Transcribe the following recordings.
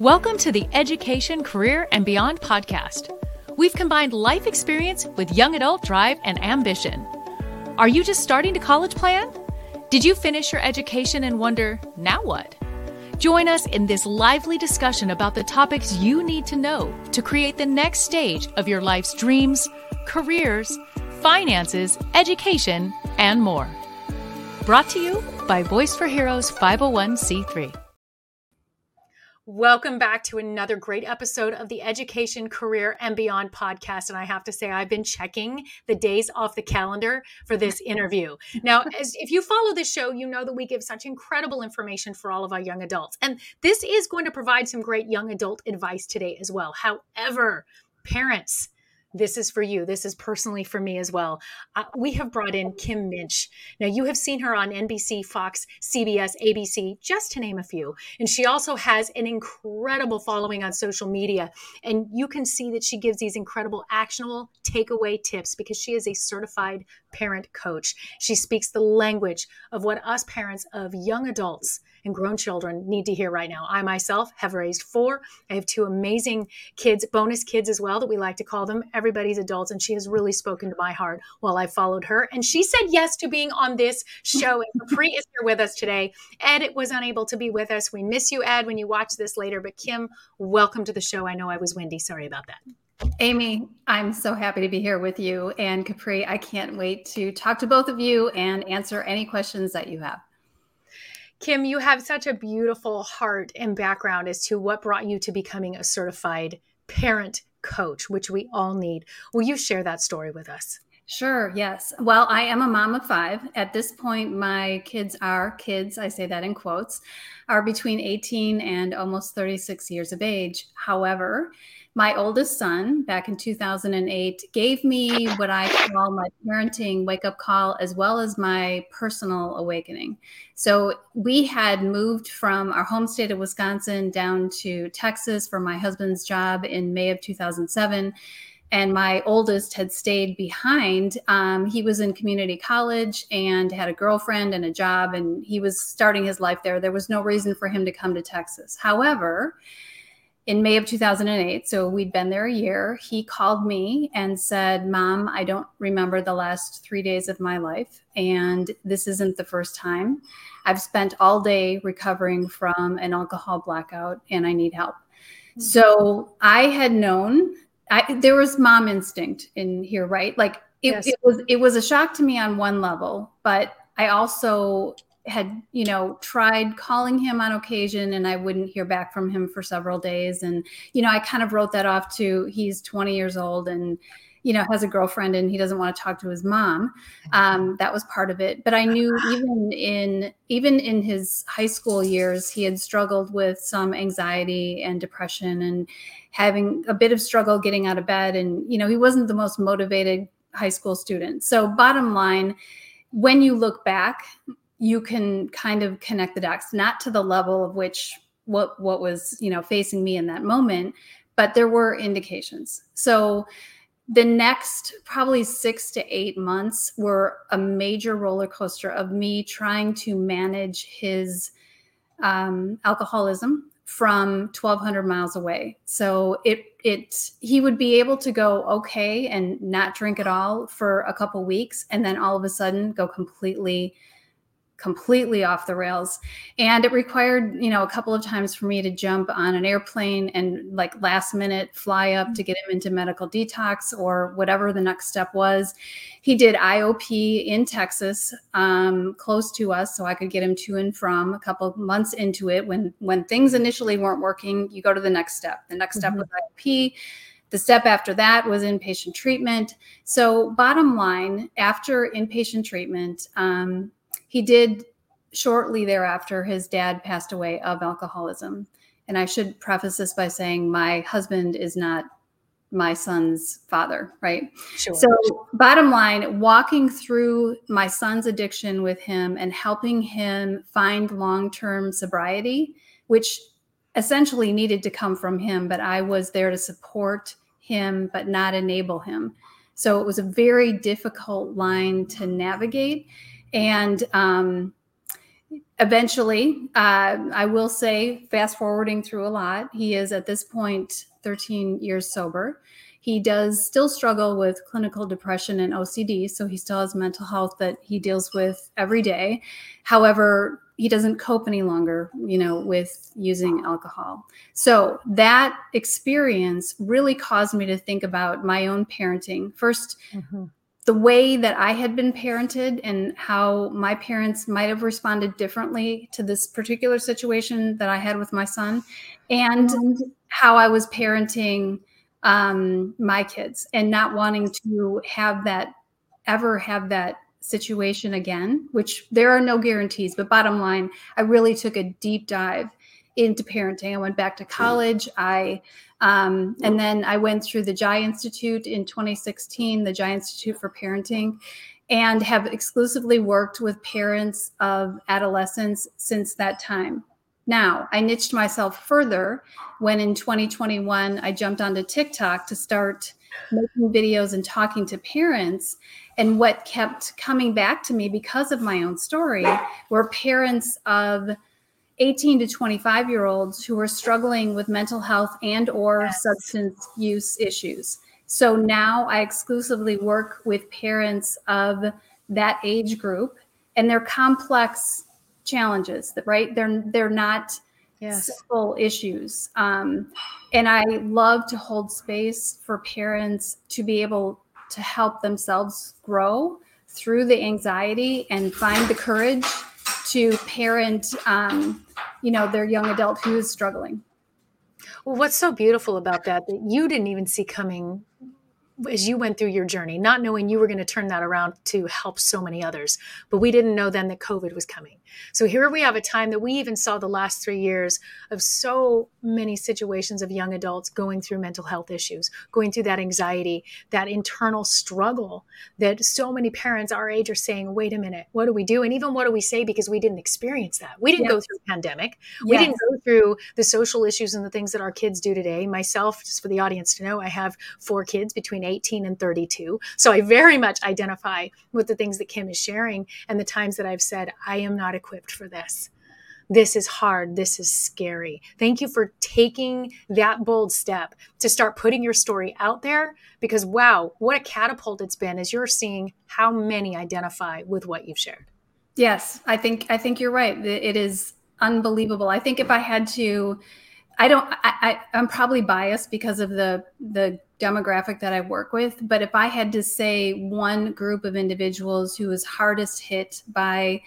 Welcome to the Education, Career, and Beyond podcast. We've combined life experience with young adult drive and ambition. Are you just starting to college plan? Did you finish your education and wonder, now what? Join us in this lively discussion about the topics you need to know to create the next stage of your life's dreams, careers, finances, education, and more. Brought to you by Voice for Heroes 501c3. Welcome back to another great episode of the Education, Career, and Beyond podcast. And I have to say, I've been checking the days off the calendar for this interview. Now, as if you follow this show, you know that we give such incredible information for all of our young adults. And this is going to provide some great young adult advice today as well. However, parents, this is for you. This is personally for me as well. Uh, we have brought in Kim Muench. Now, you have seen her on NBC, Fox, CBS, ABC, just to name a few. And she also has an incredible following on social media. And you can see that she gives these incredible actionable takeaway tips because she is a certified parent coach. She speaks the language of what us parents of young adults and grown children need to hear right now. I myself have raised four. I have two amazing kids, bonus kids as well, that we like to call them. Everybody's adults. And she has really spoken to my heart while I followed her. And she said yes to being on this show. And Capri is here with us today. Ed was unable to be with us. We miss you, Ed, when you watch this later. But Kim, welcome to the show. I know I was windy. Sorry about that. Amy, I'm so happy to be here with you. And Capri, I can't wait to talk to both of you and answer any questions that you have. Kim, you have such a beautiful heart and background as to what brought you to becoming a certified parent coach, which we all need. Will you share that story with us? Sure, yes. Well, I am a mom of five. At this point, my kids are kids, I say that in quotes, are between 18 and almost 36 years of age. However, my oldest son back in 2008 gave me what I call my parenting wake up call as well as my personal awakening. So we had moved from our home state of Wisconsin down to Texas for my husband's job in May of 2007 and my oldest had stayed behind. Um, he was in community college and had a girlfriend and a job, and he was starting his life there. There was no reason for him to come to Texas. However, in May of 2008, so we'd been there a year, he called me and said, Mom, I don't remember the last three days of my life. And this isn't the first time. I've spent all day recovering from an alcohol blackout and I need help. Mm-hmm. So I had known I, there was mom instinct in here, right? Like it, yes. it was it was a shock to me on one level, but I also had you know tried calling him on occasion and i wouldn't hear back from him for several days. And you know i kind of wrote that off to he's 20 years old and you know has a girlfriend and he doesn't want to talk to his mom. Um, that was part of it. But i knew even in even in his high school years he had struggled with some anxiety and depression and having a bit of struggle getting out of bed. And you know he wasn't the most motivated high school student. So bottom line when you look back you can kind of connect the dots, not to the level of which what what was you know facing me in that moment, but there were indications. So the next probably six to eight months were a major roller coaster of me trying to manage his um, alcoholism from 1200 miles away so it it he would be able to go okay and not drink at all for a couple weeks and then all of a sudden go completely completely off the rails. And it required you know a couple of times for me to jump on an airplane and like last minute fly up to get him into medical detox or whatever the next step was. He did iop in texas um, close to us so i could get him to and from a couple months into it. When when things initially weren't working you go to the next step. The next step mm-hmm. was iop the step after that was inpatient treatment. So, bottom line, after inpatient treatment, um, he did shortly thereafter, his dad passed away of alcoholism. And I should preface this by saying my husband is not my son's father, right? Sure. So, bottom line, walking through my son's addiction with him and helping him find long term sobriety, which essentially needed to come from him, but I was there to support him, but not enable him. So, it was a very difficult line to navigate. And um, eventually, uh, I will say, fast forwarding through a lot, he is at this point 13 years sober. He does still struggle with clinical depression and OCD, so he still has mental health that he deals with every day. However, he doesn't cope any longer, you know, with using alcohol. So that experience really caused me to think about my own parenting. 1st mm-hmm. The way that I had been parented and how my parents might have responded differently to this particular situation that I had with my son, and mm-hmm. how I was parenting um, my kids and not wanting to have that ever have that situation again, which there are no guarantees. But bottom line, I really took a deep dive into parenting. I went back to college. I um, and then I went through the Jai Institute in 2016, the Jai Institute for Parenting, and have exclusively worked with parents of adolescents since that time. Now, I niched myself further when in 2021 I jumped onto TikTok to start making videos and talking to parents. And what kept coming back to me because of my own story were parents of 18 to 25 year olds who are struggling with mental health and or yes. substance use issues. So now I exclusively work with parents of that age group and they're complex challenges right they're they're not yes. simple issues um, and i love to hold space for parents to be able to help themselves grow through the anxiety and find the courage to parent um, you know their young adult who is struggling well what's so beautiful about that that you didn't even see coming as you went through your journey, not knowing you were going to turn that around to help so many others. But we didn't know then that COVID was coming. So here we have a time that we even saw the last three years of so many situations of young adults going through mental health issues, going through that anxiety, that internal struggle that so many parents our age are saying, wait a minute, what do we do? And even what do we say because we didn't experience that? We didn't yes. go through a pandemic. Yes. We didn't go through the social issues and the things that our kids do today. Myself, just for the audience to know, I have four kids between 18 and 32. So I very much identify with the things that Kim is sharing and the times that I've said, I am not equipped for this. This is hard. This is scary. Thank you for taking that bold step to start putting your story out there because, wow, what a catapult it's been as you're seeing how many identify with what you've shared. Yes, I think I think you're right. It is unbelievable. I think if I had to, I don't. I, I am probably biased because of the the demographic that I work with. But if I had to say one group of individuals who was hardest hit by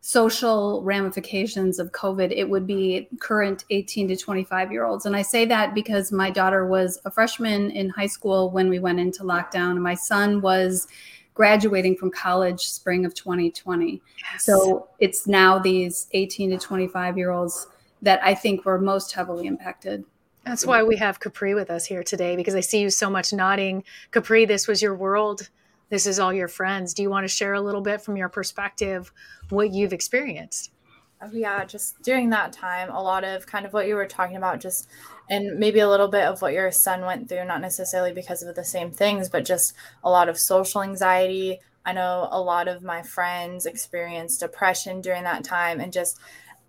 social ramifications of COVID, it would be current 18 to 25 year olds. And I say that because my daughter was a freshman in high school when we went into lockdown, and my son was graduating from college spring of 2020. Yes. So it's now these 18 to 25 year olds that I think were most heavily impacted. That's why we have Capri with us here today because I see you so much nodding. Capri, this was your world this is all your friends. Do you want to share a little bit from your perspective what you've experienced? Oh, yeah, just during that time, a lot of kind of what you were talking about, just and maybe a little bit of what your son went through, not necessarily because of the same things, but just a lot of social anxiety. I know a lot of my friends experienced depression during that time, and just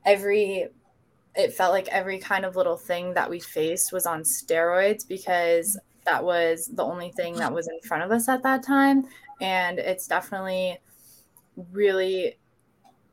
every it felt like every kind of little thing that we faced was on steroids because that was the only thing that was in front of us at that time. And it's definitely really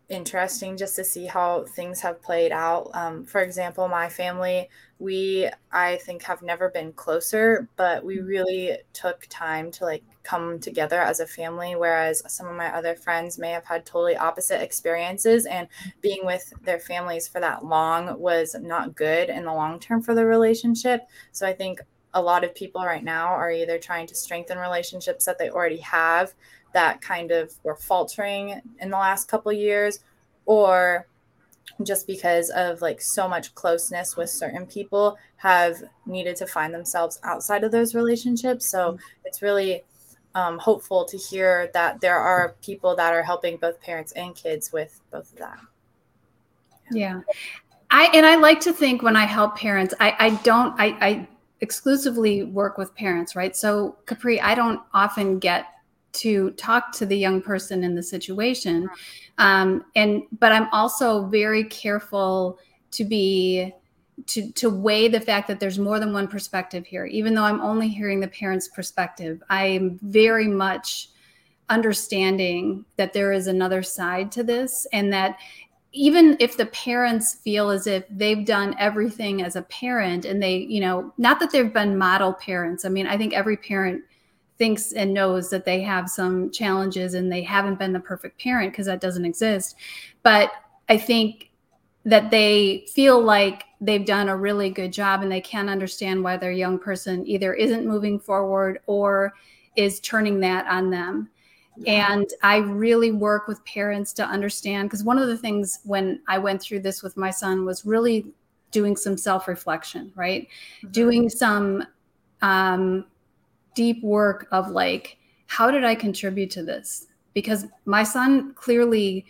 interesting just to see how things have played out. Um, for example, my family, we, I think, have never been closer, but we really took time to like come together as a family. Whereas some of my other friends may have had totally opposite experiences, and being with their families for that long was not good in the long term for the relationship. So I think a lot of people right now are either trying to strengthen relationships that they already have that kind of were faltering in the last couple years or just because of like so much closeness with certain people have needed to find themselves outside of those relationships so mm-hmm. it's really um, hopeful to hear that there are people that are helping both parents and kids with both of that yeah, yeah. i and i like to think when i help parents i i don't i i exclusively work with parents, right? So, Capri, I don't often get to talk to the young person in the situation. Um, and but i'm also very careful to be to to weigh the fact that there's more than one perspective here. Even though i'm only hearing the parents perspective i'm very much understanding that there is another side to this and that even if the parents feel as if they've done everything as a parent and they you know not that they've been model parents. I mean i think every parent thinks and knows that they have some challenges and they haven't been the perfect parent because that doesn't exist. But i think that they feel like they've done a really good job and they can't understand why their young person either isn't moving forward or is turning that on them and I really work with parents to understand because one of the things when I went through this with my son was really doing some self reflection, right? Mm-hmm. Doing some um, deep work of like, how did I contribute to this? Because my son clearly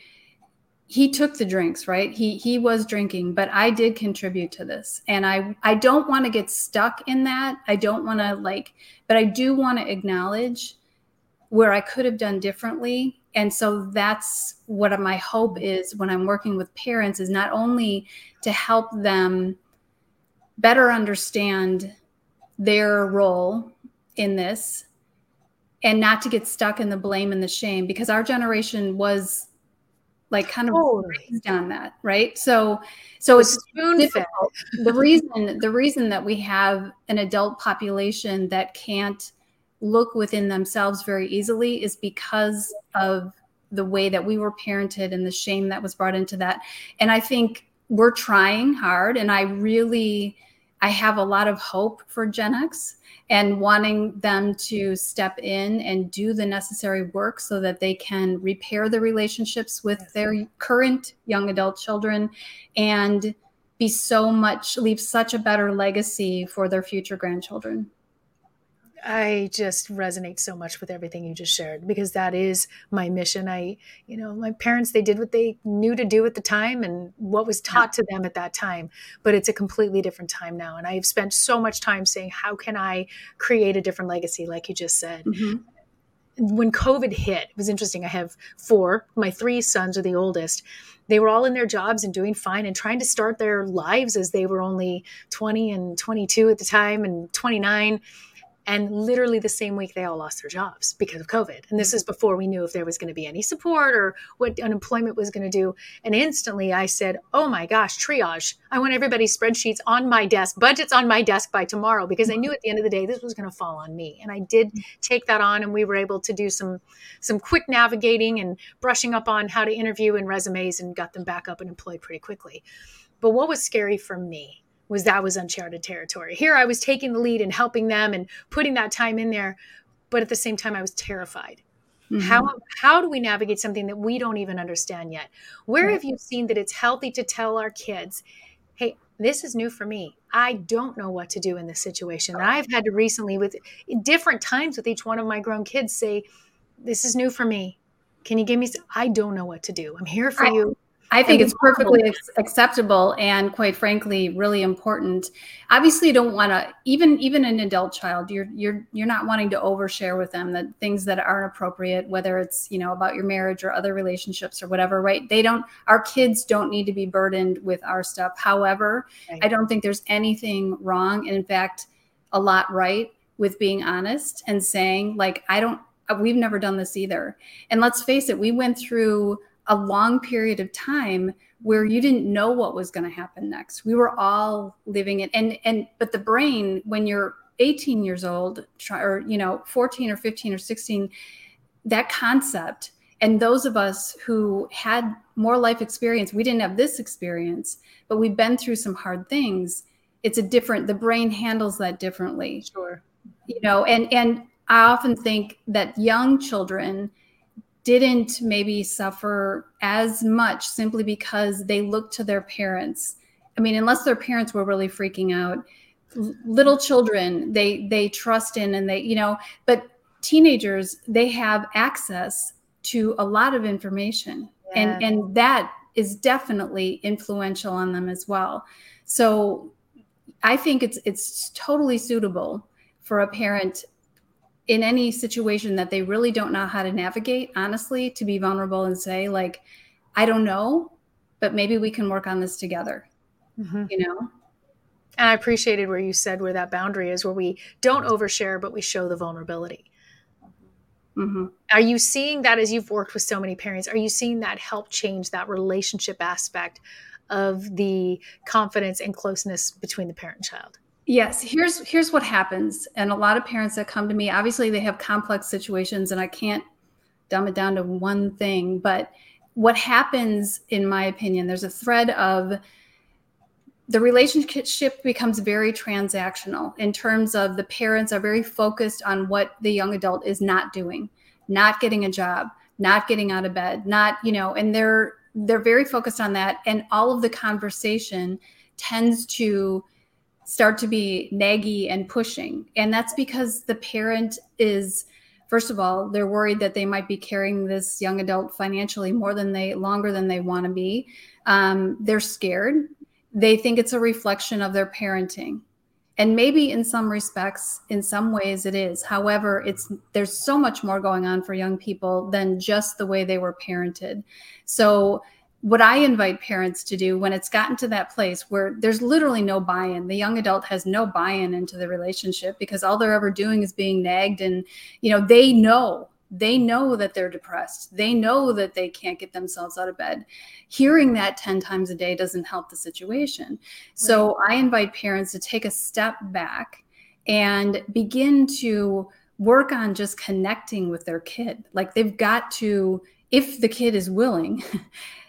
he took the drinks right he he was drinking but i did contribute to this and i i don't want to get stuck in that i don't want to like but i do want to acknowledge where I could have done differently. And so that's what my hope is when I'm working with parents is not only to help them better understand their role in this and not to get stuck in the blame and the shame because our generation was like kind of raised on that right so so it's difficult. the reason the reason that we have an adult population that can't look within themselves very easily is because of the way that we were parented and the shame that was brought into that. And I think we're trying hard and I really I have a lot of hope for Gen X and wanting them to step in and do the necessary work so that they can repair the relationships with their current young adult children and be so much leave such a better legacy for their future grandchildren. I just resonate so much with everything you just shared because that is my mission. I, you know, my parents, they did what they knew to do at the time and what was taught to them at that time. But it's a completely different time now. And I've spent so much time saying, how can I create a different legacy, like you just said? Mm-hmm. When COVID hit, it was interesting. I have four, my three sons are the oldest they were all in their jobs and doing fine and trying to start their lives as they were only 20 and 22 at the time and 29 and literally the same week, they all lost their jobs because of COVID. And this is before we knew if there was going to be any support or what unemployment was going to do. And instantly I said, Oh my gosh, triage. I want everybody's spreadsheets on my desk, budgets on my desk by tomorrow, because I knew at the end of the day, this was going to fall on me. And I did mm. take that on and we were able to do some, some quick navigating and brushing up on how to interview and resumes and got them back up and employed pretty quickly. But what was scary for me was that was uncharted territory. Here I was taking the lead and helping them and putting that time in there, but at the same time I was terrified. Mm-hmm. How how do we navigate something that we don't even understand yet? Where right. have you seen that it's healthy to tell our kids, "Hey, this is new for me. I don't know what to do in this situation." And I've had to recently with different times with each one of my grown kids say, "This is new for me. Can you give me some? I don't know what to do. I'm here for you. I think it's perfectly acceptable and quite frankly really important. Obviously you don't want to even even an adult child you're you're you're not wanting to overshare with them the things that aren't appropriate whether it's, you know, about your marriage or other relationships or whatever, right? They don't our kids don't need to be burdened with our stuff. However, right. I don't think there's anything wrong and in fact a lot right with being honest and saying like I don't we've never done this either. And let's face it, we went through a long period of time where you didn't know what was going to happen next. We were all living it and and but the brain when you're 18 years old or you know 14 or 15 or 16 that concept and those of us who had more life experience we didn't have this experience but we've been through some hard things it's a different the brain handles that differently sure you know and and i often think that young children didn't maybe suffer as much simply because they looked to their parents. I mean, unless their parents were really freaking out, little children they they trust in and they you know, but teenagers they have access to a lot of information yeah. and and that is definitely influential on them as well. So I think it's it's totally suitable for a parent in any situation that they really don't know how to navigate, honestly, to be vulnerable and say, like, I don't know, but maybe we can work on this together. Mm-hmm. You know? And I appreciated where you said where that boundary is, where we don't overshare, but we show the vulnerability. Mm-hmm. Are you seeing that as you've worked with so many parents? Are you seeing that help change that relationship aspect of the confidence and closeness between the parent and child? Yes, here's here's what happens. And a lot of parents that come to me, obviously they have complex situations and I can't dumb it down to one thing, but what happens in my opinion, there's a thread of the relationship becomes very transactional in terms of the parents are very focused on what the young adult is not doing, not getting a job, not getting out of bed, not, you know, and they're they're very focused on that and all of the conversation tends to start to be naggy and pushing. And that's because the parent is, first of all, they're worried that they might be carrying this young adult financially more than they, longer than they want to be. Um, they're scared. They think it's a reflection of their parenting. And maybe in some respects, in some ways it is. However, it's there's so much more going on for young people than just the way they were parented. So what I invite parents to do when it's gotten to that place where there's literally no buy in, the young adult has no buy in into the relationship because all they're ever doing is being nagged. And, you know, they know, they know that they're depressed. They know that they can't get themselves out of bed. Hearing that 10 times a day doesn't help the situation. Right. So I invite parents to take a step back and begin to work on just connecting with their kid. Like they've got to, if the kid is willing,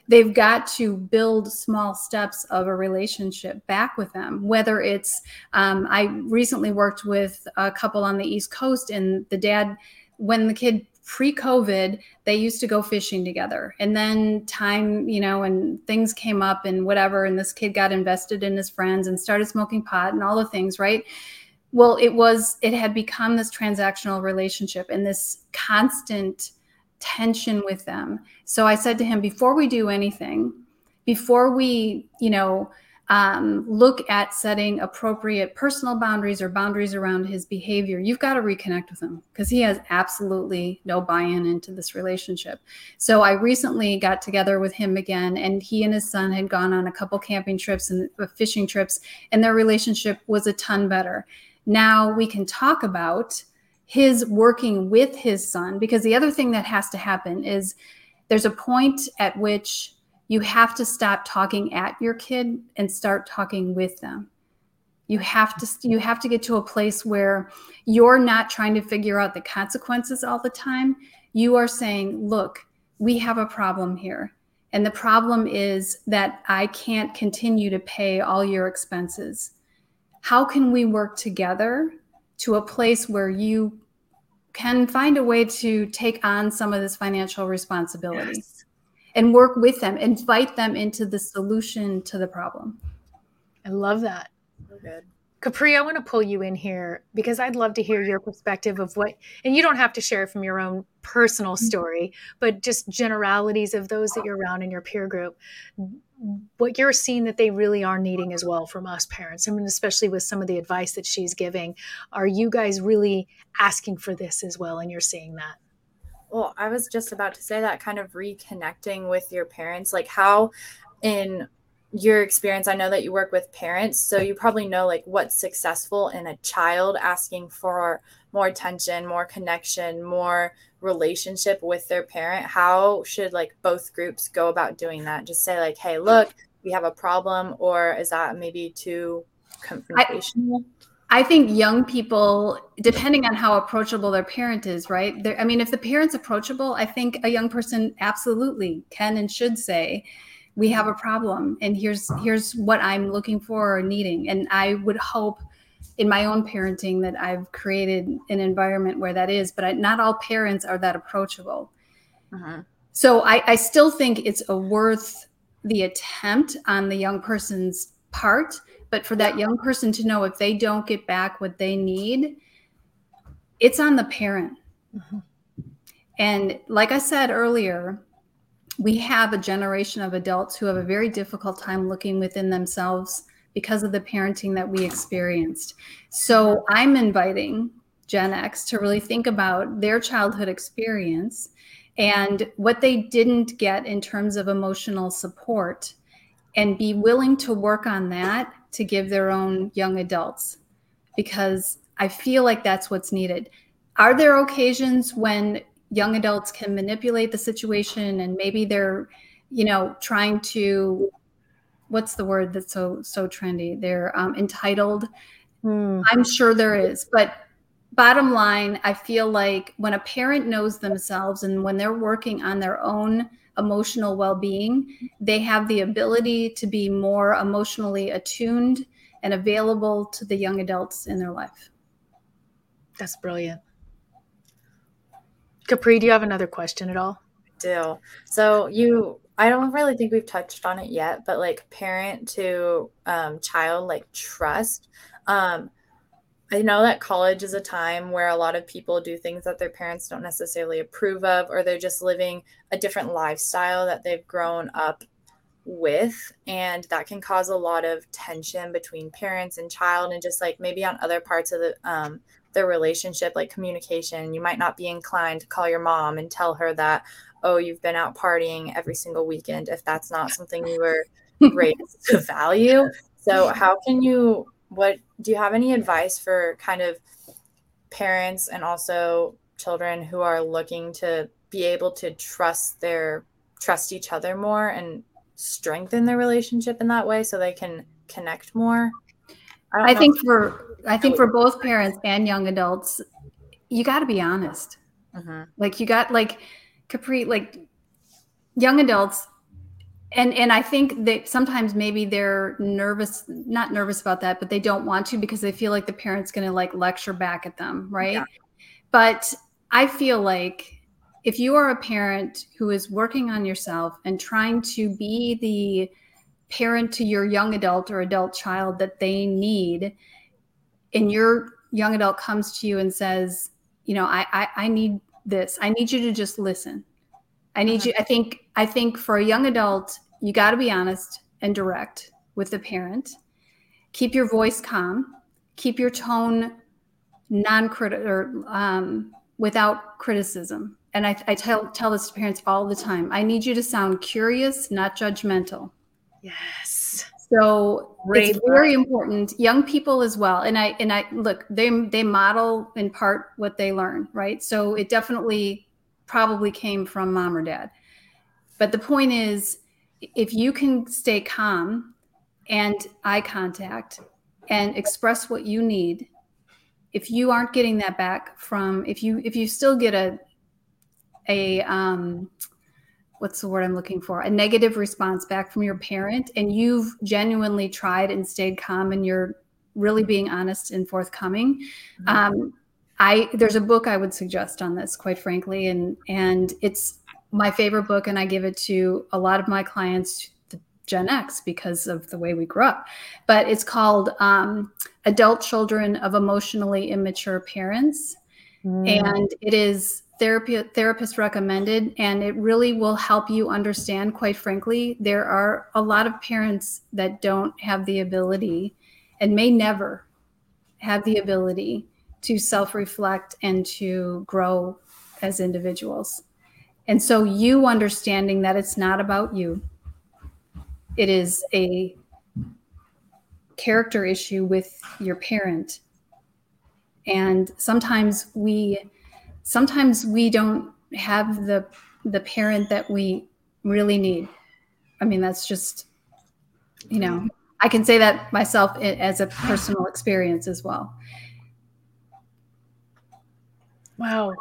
they've got to build small steps of a relationship back with them whether it's um, i recently worked with a couple on the east coast and the dad when the kid pre-covid they used to go fishing together. And then time you know and things came up and whatever and this kid got invested in his friends and started smoking pot and all the things right? Well it was it had become this transactional relationship and this constant tension with them. So I said to him, before we do anything, before we, you know, um, look at setting appropriate personal boundaries or boundaries around his behavior, you've got to reconnect with him because he has absolutely no buy in into this relationship. So I recently got together with him again, and he and his son had gone on a couple camping trips and uh, fishing trips, and their relationship was a ton better. Now we can talk about his working with his son because the other thing that has to happen is there's a point at which you have to stop talking at your kid and start talking with them. You have to you have to get to a place where you're not trying to figure out the consequences all the time. You are saying look we have a problem here. And the problem is that i can't continue to pay all your expenses. How can we work together to a place where you can find a way to take on some of this financial responsibility yes. and work with them, invite them into the solution to the problem. I love that. So good. Capri, I want to pull you in here because I'd love to hear your perspective of what, and you don't have to share from your own personal mm-hmm. story, but just generalities of those that you're around in your peer group what you're seeing that they really are needing as well from us parents. I mean, especially with some of the advice that she's giving. Are you guys really asking for this as well? And you're seeing that? Well, I was just about to say that kind of reconnecting with your parents, like how in your experience, I know that you work with parents, so you probably know like what's successful in a child asking for more attention, more connection, more relationship with their parent. How should like both groups go about doing that? Just say like hey look we have a problem or is that maybe too confrontational? I, I think young people depending on how approachable their parent is right? They're, i mean if the parent's approachable i think a young person absolutely can and should say we have a problem and here's here's what i'm looking for or needing and i would hope in my own parenting that I've created an environment where that is, but I, not all parents are that approachable. Uh-huh. So I, I still think it's a worth the attempt on the young person's part, but for that young person to know if they don't get back what they need, it's on the parent. Uh-huh. And like I said earlier, we have a generation of adults who have a very difficult time looking within themselves because of the parenting that we experienced. So I'm inviting Gen X to really think about their childhood experience and what they didn't get in terms of emotional support and be willing to work on that to give their own young adults because I feel like that's what's needed. Are there occasions when young adults can manipulate the situation and maybe they're, you know, trying to what's the word that's so so trendy? They're um, entitled. Mm. I'm sure there is, but bottom line, I feel like when a parent knows themselves and when they're working on their own emotional well being, they have the ability to be more emotionally attuned and available to the young adults in their life. That's brilliant. Capri, do you have another question at all? I do. So you I don't really think we've touched on it yet, but like parent to um, child like trust. Um, I know that college is a time where a lot of people do things that their parents don't necessarily approve of, or they're just living a different lifestyle that they've grown up with. And that can cause a lot of tension between parents and child, and just like maybe on other parts of the, um, their relationship, like communication. You might not be inclined to call your mom and tell her that, oh, you've been out partying every single weekend if that's not something you were raised to value. So, how can you what do you have any advice for kind of parents and also children who are looking to be able to trust their trust each other more and strengthen their relationship in that way so they can connect more i, I think for i think for both parents and young adults you got to be honest mm-hmm. like you got like capri like young adults and and i think that sometimes maybe they're nervous not nervous about that but they don't want to because they feel like the parent's going to like lecture back at them right yeah. but i feel like if you are a parent who is working on yourself and trying to be the parent to your young adult or adult child that they need and your young adult comes to you and says you know i i, I need this i need you to just listen I need you. I think. I think for a young adult, you got to be honest and direct with the parent. Keep your voice calm. Keep your tone non-critical or um, without criticism. And I, I tell tell this to parents all the time. I need you to sound curious, not judgmental. Yes. So Great it's very important. Young people as well. And I and I look, they they model in part what they learn, right? So it definitely probably came from mom or dad. But the point is, if you can stay calm and eye contact and express what you need, if you aren't getting that back from, if you if you still get a a um, what's the word I'm looking for? A negative response back from your parent, and you've genuinely tried and stayed calm, and you're really being honest and forthcoming. Mm-hmm. Um, I there's a book I would suggest on this, quite frankly, and and it's my favorite book, and I give it to a lot of my clients, the Gen X, because of the way we grew up. But it's called um, "Adult Children of Emotionally Immature Parents," mm. and it is therapy therapist recommended, and it really will help you understand. Quite frankly, there are a lot of parents that don't have the ability, and may never have the ability to self reflect and to grow as individuals. And so, you understanding that it's not about you, it is a character issue with your parent. And sometimes we sometimes we don't have the the parent that we really need. I mean, that's just you know, I can say that myself as a personal experience as well. Wow.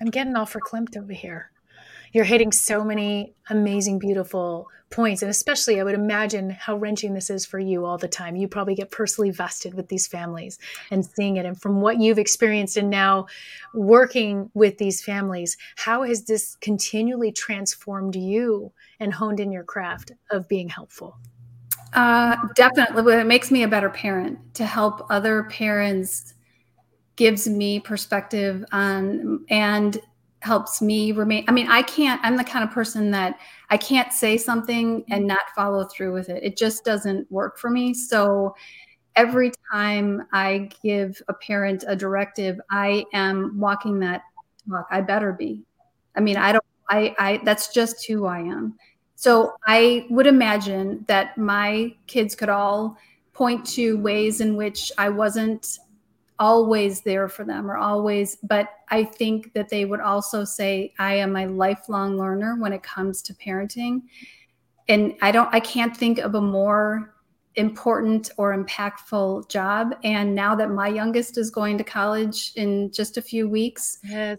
I'm getting all verklempt over here. You're hitting so many amazing, beautiful points. And especially, I would imagine how wrenching this is for you all the time. You probably get personally vested with these families and seeing it. And from what you've experienced and now working with these families, how has this continually transformed you and honed in your craft of being helpful? Uh, definitely. It makes me a better parent to help other parents gives me perspective on and helps me remain i mean i can't i'm the kind of person that i can't say something and not follow through with it it just doesn't work for me so every time I give a parent a directive, I am walking that talk. I better be. I mean, I don't, I, I, that's just who I am. So I would imagine that my kids could all point to ways in which I wasn't always there for them or always, but I think that they would also say, I am a lifelong learner when it comes to parenting. And I don't, I can't think of a more important or impactful job. And now that my youngest is going to college in just a few weeks, yes.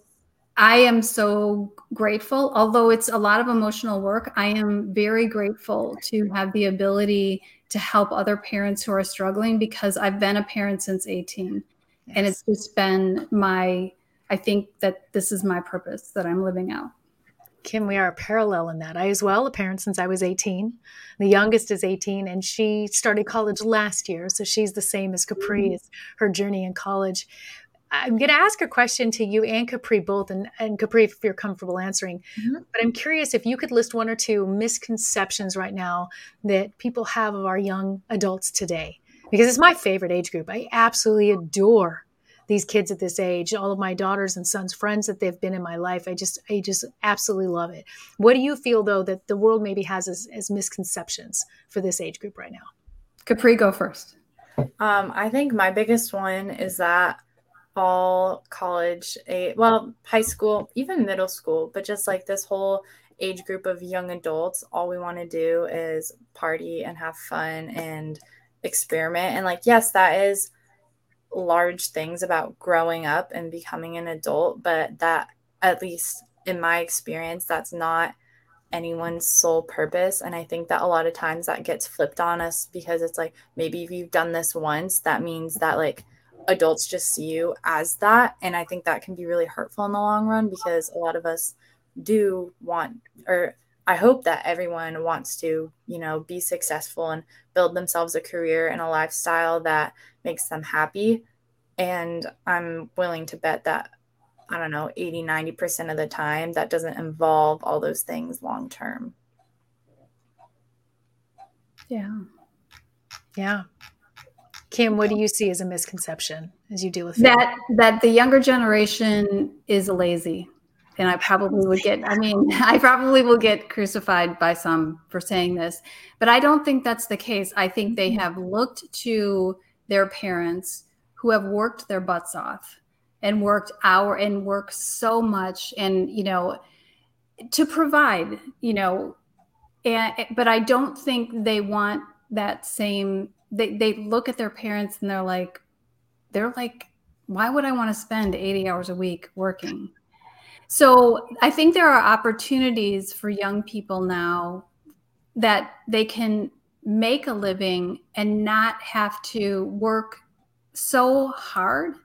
I am so grateful. Although it's a lot of emotional work, I am very grateful to have the ability to help other parents who are struggling because I've been a parent since 18. Yes. And it's just been my, I think that this is my purpose that I'm living out. Kim, we are parallel in that. I, as well, a parent since I was 18. The youngest is 18, and she started college last year. So she's the same as Capri, mm-hmm. as her journey in college. I'm going to ask a question to you and Capri both, and, and Capri, if you're comfortable answering. Mm-hmm. But I'm curious if you could list one or two misconceptions right now that people have of our young adults today, because it's my favorite age group. I absolutely adore these kids at this age all of my daughters and sons friends that they've been in my life. I just i just absolutely love it. What do you feel though that the world maybe has as, as misconceptions for this age group right now? Capri go first. Um, i think my biggest one is that all college a well high school even middle school but just like this whole age group of young adults all we want to do is party and have fun and experiment and like yes that is large things about growing up and becoming an adult, but that, at least in my experience, that's not anyone's sole purpose. And I think that a lot of times that gets flipped on us because it's like maybe if you've done this once, that means that like adults just see you as that. And I think that can be really hurtful in the long run because a lot of us do want, or I hope that everyone wants to, you know, be successful and build themselves a career and a lifestyle that makes them happy. And I'm willing to bet that, I don't know, 80, 90% of the time, that doesn't involve all those things long term. Yeah. Yeah. Kim, what do you see as a misconception as you deal with that? That the younger generation is lazy and I probably would get, I mean, I probably will get crucified by some for saying this, but I don't think that's the case. I think they mm-hmm. have looked to their parents who have worked their butts off and worked hour and worked so much and, you know, to provide, you know, and, but I don't think they want that same, they, they look at their parents and they're like, they're like, why would I want to spend 80 hours a week working? So I think there are opportunities for young people now that they can make a living and not have to work so hard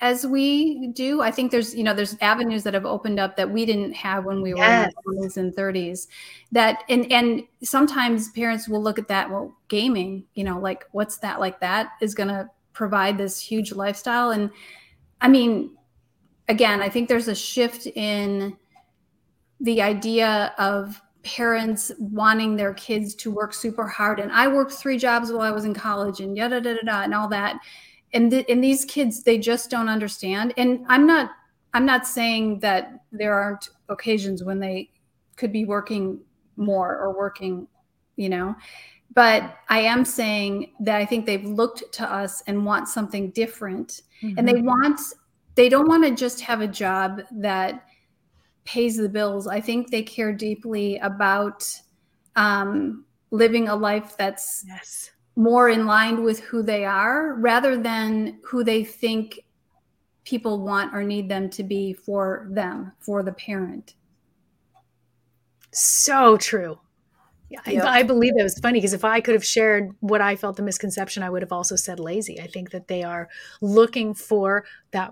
as we do. I think there's, you know, there's avenues that have opened up that we didn't have when we were in the 20s and 30s. That and and sometimes parents will look at that, well, gaming, you know, like what's that like that is gonna provide this huge lifestyle. And I mean, again, I think there's a shift in the idea of parents wanting their kids to work super hard. And I worked three jobs while I was in college and yada da da da and all that. And th- and these kids, they just don't understand. And I'm not I'm not saying that there aren't occasions when they could be working more or working, you know. But I am saying that I think they've looked to us and want something different. Mm-hmm. And they mm-hmm. want they don't want to just have a job that pays the bills. I think they care deeply about um, living a life that's yes. more in line with who they are rather than who they think people want or need them to be for them, for the parent. So true. Yep. I, I, believe it was funny because if I could have shared what I felt the misconception, I would have also said lazy. I think that they are looking for that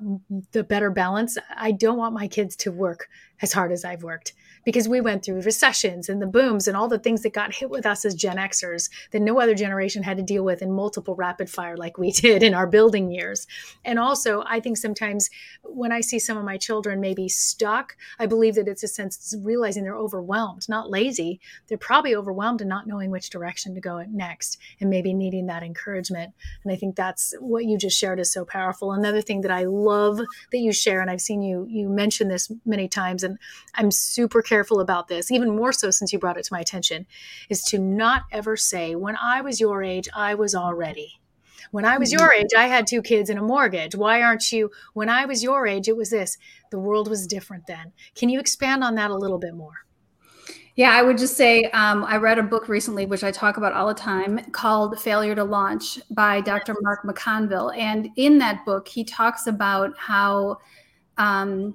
the better balance. I don't want my kids to work as hard as I've worked. Because we went through recessions and the booms and all the things that got hit with us as Gen Xers that no other generation had to deal with in multiple rapid fire like we did in our building years. And also, I think sometimes when I see some of my children maybe stuck, I believe that it's a sense realizing they're overwhelmed, not lazy. They're probably overwhelmed and not knowing which direction to go next and maybe needing that encouragement. And I think that's what you just shared is so powerful. Another thing that I love that you share, and I've seen you you mention this many times, and I'm super careful about this, even more so since you brought it to my attention, is to not ever say, when I was your age, I was already. When I was your age, I had two kids and a mortgage. Why aren't you? When I was your age, it was this. The world was different then. Can you expand on that a little bit more? Yeah, I would just say um, I read a book recently, which I talk about all the time, called Failure to Launch by Dr. Mark McConville. And in that book, he talks about how um,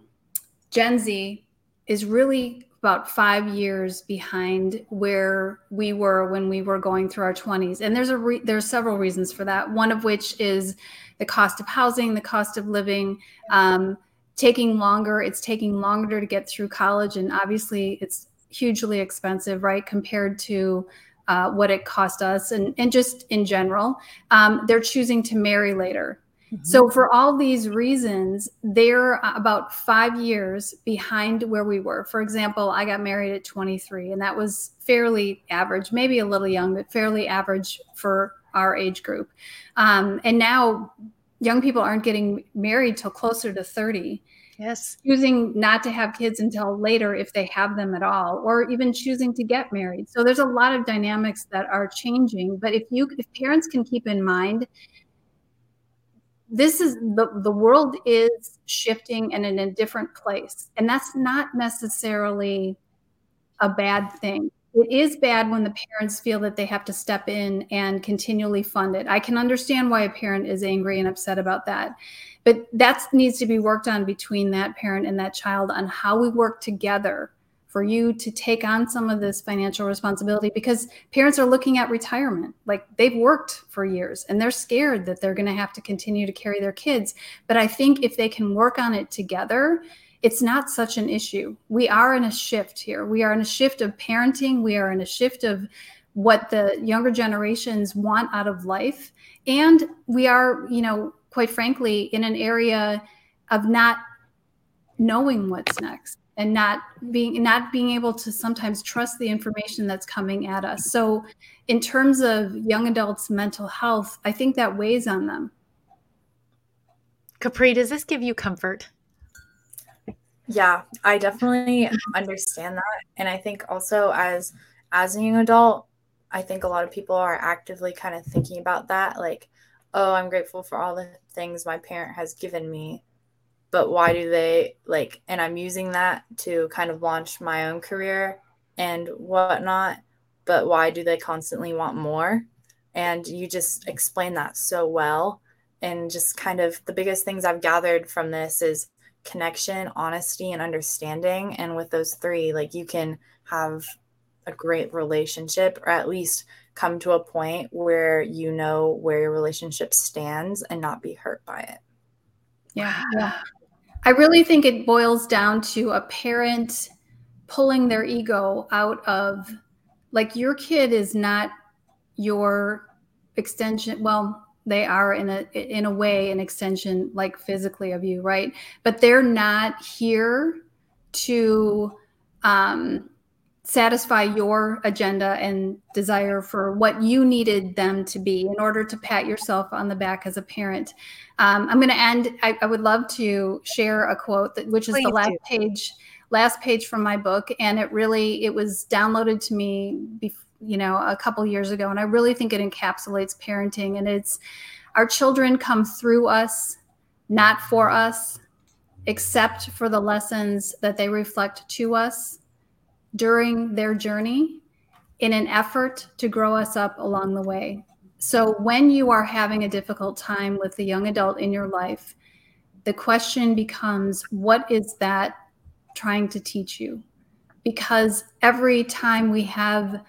Gen Z is really about five years behind where we were when we were going through our 20s and there's a re- there's several reasons for that. One of which is the cost of housing the cost of living um, taking longer. It's taking longer to get through college and obviously it's hugely expensive right compared to uh, what it cost us and, and just in general. Um, they're choosing to marry later so, mm-hmm. for all these reasons, they're about five years behind where we were. For example, I got married at 23, and that was fairly average, maybe a little young, but fairly average for our age group. Um, and now, young people aren't getting married till closer to 30. Yes. Choosing not to have kids until later if they have them at all, or even choosing to get married. So there's a lot of dynamics that are changing. But if you if parents can keep in mind this is the the world is shifting and in a different place. And that's not necessarily a bad thing. It is bad when the parents feel that they have to step in and continually fund it. I can understand why a parent is angry and upset about that. But that needs to be worked on between that parent and that child on how we work together for you to take on some of this financial responsibility because parents are looking at retirement. Like they've worked for years and they're scared that they're going to have to continue to carry their kids. But I think if they can work on it together, it's not such an issue. We are in a shift here. We are in a shift of parenting, we are in a shift of what the younger generations want out of life. And we are, you know, quite frankly, in an area of not knowing what's next and not being not being able to sometimes trust the information that's coming at us. So in terms of young adults mental health i think that weighs on them. Capri does this give you comfort? Yeah i definitely understand that. And i think also as as a young adult i think a lot of people are actively kind of thinking about that like oh i'm grateful for all the things my parent has given me but why do they like and i'm using that to kind of launch my own career and whatnot but why do they constantly want more? And you just explain that so well. And just kind of the biggest things i've gathered from this is connection honesty and understanding. And with those three like you can have a great relationship or at least come to a point where you know where your relationship stands and not be hurt by it. Yeah. Yeah I really think it boils down to a parent pulling their ego out of like your kid is not your extension well they are in a in a way an extension like physically of you right? But they're not here to um satisfy your agenda and desire for what you needed them to be in order to pat yourself on the back as a parent. Um, I'm going to end. I, I, would love to share a quote that, which is Please the last do. page, last page from my book, and it really it was downloaded to me, you know, a couple years ago, and I really think it encapsulates parenting. And it's our children come through us, not for us, except for the lessons that they reflect to us during their journey in an effort to grow us up along the way. So, when you are having a difficult time with the young adult in your life, the question becomes what is that trying to teach you? Because every time we have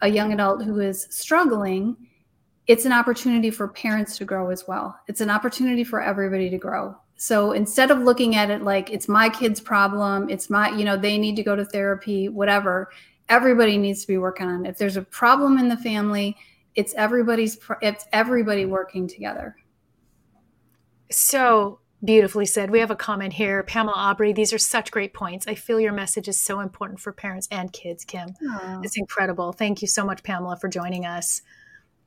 a young adult who is struggling, it's an opportunity for parents to grow as well. It's an opportunity for everybody to grow. So instead of looking at it like it's my kid's problem, it's my, you know, they need to go to therapy, whatever, everybody needs to be working on. It. If there's a problem in the family, it's everybody's it's everybody working together. So beautifully said. We have a comment here, Pamela Aubrey. These are such great points. I feel your message is so important for parents and kids, Kim. Aww. It's incredible. Thank you so much, Pamela, for joining us.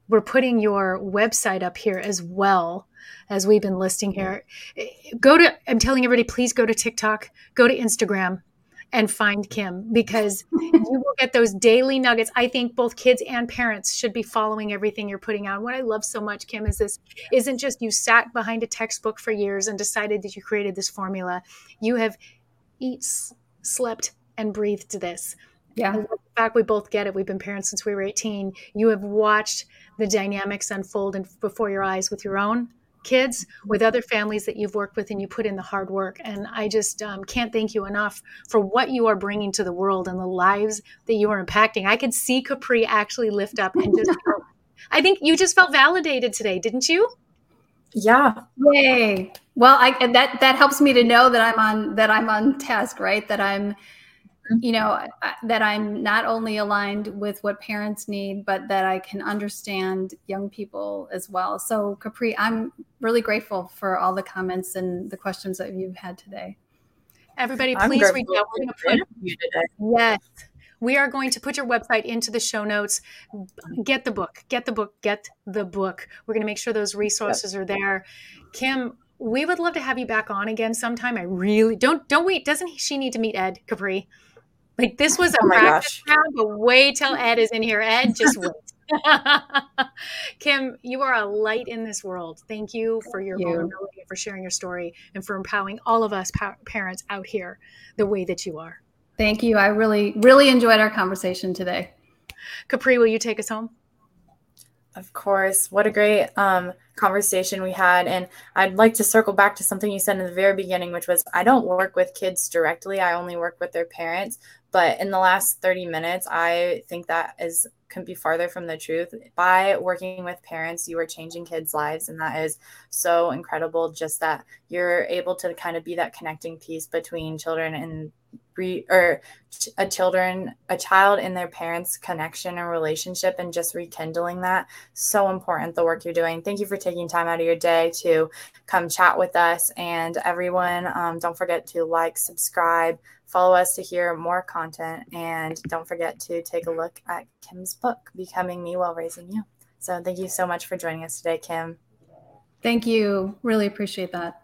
We're putting your website up here as well as we've been listing here. Go to, I'm telling everybody, please go to TikTok, go to Instagram and find Kim because you will get those daily nuggets. I think both kids and parents should be following everything you're putting out. What I love so much, Kim, is this isn't just you sat behind a textbook for years and decided that you created this formula. You have eat, slept, and breathed this. Yeah. In fact, we both get it. We've been parents since we were 18. You have watched the dynamics unfold before your eyes with your own kids with other families that you've worked with and you put in the hard work. And i just um, can't thank you enough for what you are bringing to the world and the lives that you are impacting. I could see capri actually lift up and just i think you just felt validated today didn't you? Yeah. Yay. Well i that that helps me to know that i'm on that i'm on task right? That i'm Mm-hmm. you know that i'm not only aligned with what parents need but that i can understand young people as well. So capri i'm really grateful for all the comments and the questions that you've had today. Everybody please reach out we're going to put you today. yes. We are going to put your website into the show notes. Get the book get the book get the book. We're going to make sure those resources are there. Kim we would love to have you back on again sometime. I really don't don't wait doesn't she need to meet ed capri like this was a oh practice round, but wait till Ed is in here. Ed, just wait. Kim, you are a light in this world. Thank you for your Thank vulnerability, you. for sharing your story, and for empowering all of us pa- parents out here the way that you are. Thank you. I really, really enjoyed our conversation today. Capri, will you take us home? Of course. What a great um, conversation we had. And I'd like to circle back to something you said in the very beginning, which was I don't work with kids directly, I only work with their parents. But in the last 30 minutes, I think that is couldn't be farther from the truth. By working with parents, you are changing kids' lives, and that is so incredible. Just that you're able to kind of be that connecting piece between children and re, or a children, a child and their parents' connection and relationship, and just rekindling that. So important the work you're doing. Thank you for taking time out of your day to come chat with us, and everyone. Um, don't forget to like, subscribe Follow us to hear more content. And don't forget to take a look at Kim's book, Becoming Me While Raising You. So thank you so much for joining us today, Kim. Thank you. Really appreciate that.